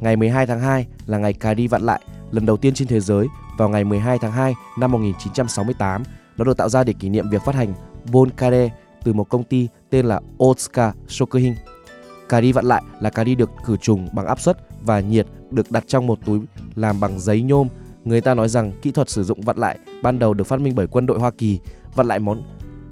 Ngày 12 tháng 2 là ngày cà ri vặn lại, lần đầu tiên trên thế giới vào ngày 12 tháng 2 năm 1968. Nó được tạo ra để kỷ niệm việc phát hành Bonkare từ một công ty tên là Otsuka Shokuhin. Cà ri vặn lại là cà ri được khử trùng bằng áp suất và nhiệt được đặt trong một túi làm bằng giấy nhôm. Người ta nói rằng kỹ thuật sử dụng vặn lại ban đầu được phát minh bởi quân đội Hoa Kỳ. Vặn lại món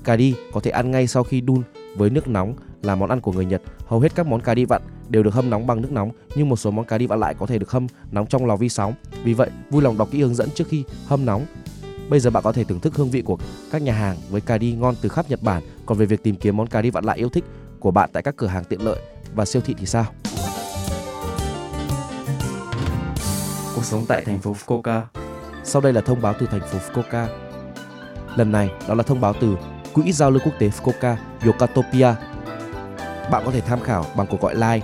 cà ri có thể ăn ngay sau khi đun với nước nóng là món ăn của người Nhật. Hầu hết các món cà đi vặn đều được hâm nóng bằng nước nóng, nhưng một số món cà đi vặn lại có thể được hâm nóng trong lò vi sóng. Vì vậy, vui lòng đọc kỹ hướng dẫn trước khi hâm nóng. Bây giờ bạn có thể thưởng thức hương vị của các nhà hàng với cà đi ngon từ khắp Nhật Bản. Còn về việc tìm kiếm món cà đi vặn lại yêu thích của bạn tại các cửa hàng tiện lợi và siêu thị thì sao? Cuộc sống tại thành phố Fukuoka. Sau đây là thông báo từ thành phố Fukuoka. Lần này đó là thông báo từ Quỹ giao lưu quốc tế Fukuoka Yokatopia. Bạn có thể tham khảo bằng cuộc gọi Line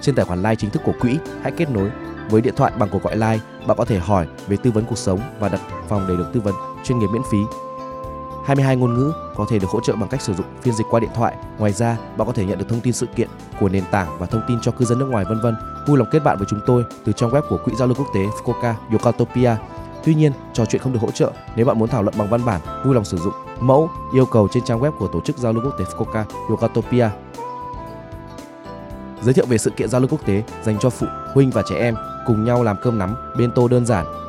Trên tài khoản Line chính thức của quỹ, hãy kết nối với điện thoại bằng cuộc gọi Line. Bạn có thể hỏi về tư vấn cuộc sống và đặt phòng để được tư vấn chuyên nghiệp miễn phí. 22 ngôn ngữ có thể được hỗ trợ bằng cách sử dụng phiên dịch qua điện thoại. Ngoài ra, bạn có thể nhận được thông tin sự kiện của nền tảng và thông tin cho cư dân nước ngoài vân vân. Vui lòng kết bạn với chúng tôi từ trang web của Quỹ giao lưu quốc tế Fukuoka Yokatopia. Tuy nhiên, trò chuyện không được hỗ trợ. Nếu bạn muốn thảo luận bằng văn bản, vui lòng sử dụng mẫu yêu cầu trên trang web của tổ chức giao lưu quốc tế Fukuoka Yokatopia. Giới thiệu về sự kiện giao lưu quốc tế dành cho phụ huynh và trẻ em cùng nhau làm cơm nắm bento đơn giản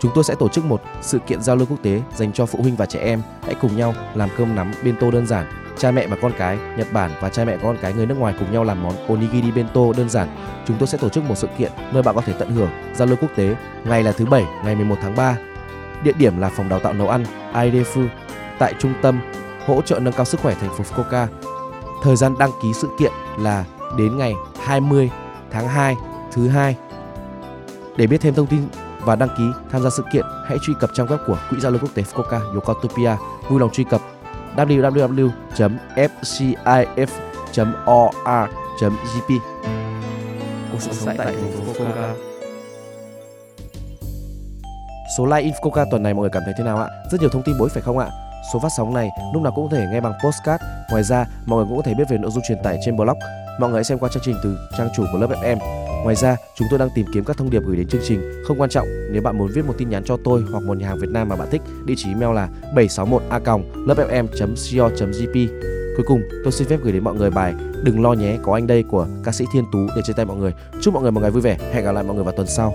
Chúng tôi sẽ tổ chức một sự kiện giao lưu quốc tế dành cho phụ huynh và trẻ em. Hãy cùng nhau làm cơm nắm bento đơn giản. Cha mẹ và con cái Nhật Bản và cha mẹ con cái người nước ngoài cùng nhau làm món onigiri bento đơn giản. Chúng tôi sẽ tổ chức một sự kiện nơi bạn có thể tận hưởng giao lưu quốc tế. Ngày là thứ bảy, ngày 11 tháng 3. Địa điểm là phòng đào tạo nấu ăn Aidefu tại trung tâm hỗ trợ nâng cao sức khỏe thành phố Fukuoka. Thời gian đăng ký sự kiện là đến ngày 20 tháng 2 thứ hai. Để biết thêm thông tin và đăng ký tham gia sự kiện, hãy truy cập trang web của Quỹ giao lưu quốc tế Fukuoka Yokotopia. Vui lòng truy cập www.fcif.or.gp. Cuộc sống tại thành phố Fukuoka. Số like in Fukuoka tuần này mọi người cảm thấy thế nào ạ? Rất nhiều thông tin bối phải không ạ? Số phát sóng này lúc nào cũng có thể nghe bằng postcard. Ngoài ra, mọi người cũng có thể biết về nội dung truyền tải trên blog. Mọi người hãy xem qua chương trình từ trang chủ của lớp FM. Ngoài ra, chúng tôi đang tìm kiếm các thông điệp gửi đến chương trình. Không quan trọng, nếu bạn muốn viết một tin nhắn cho tôi hoặc một nhà hàng Việt Nam mà bạn thích, địa chỉ email là 761a.lớpfm.co.jp. Cuối cùng, tôi xin phép gửi đến mọi người bài Đừng lo nhé, có anh đây của ca sĩ Thiên Tú để trên tay mọi người. Chúc mọi người một ngày vui vẻ. Hẹn gặp lại mọi người vào tuần sau.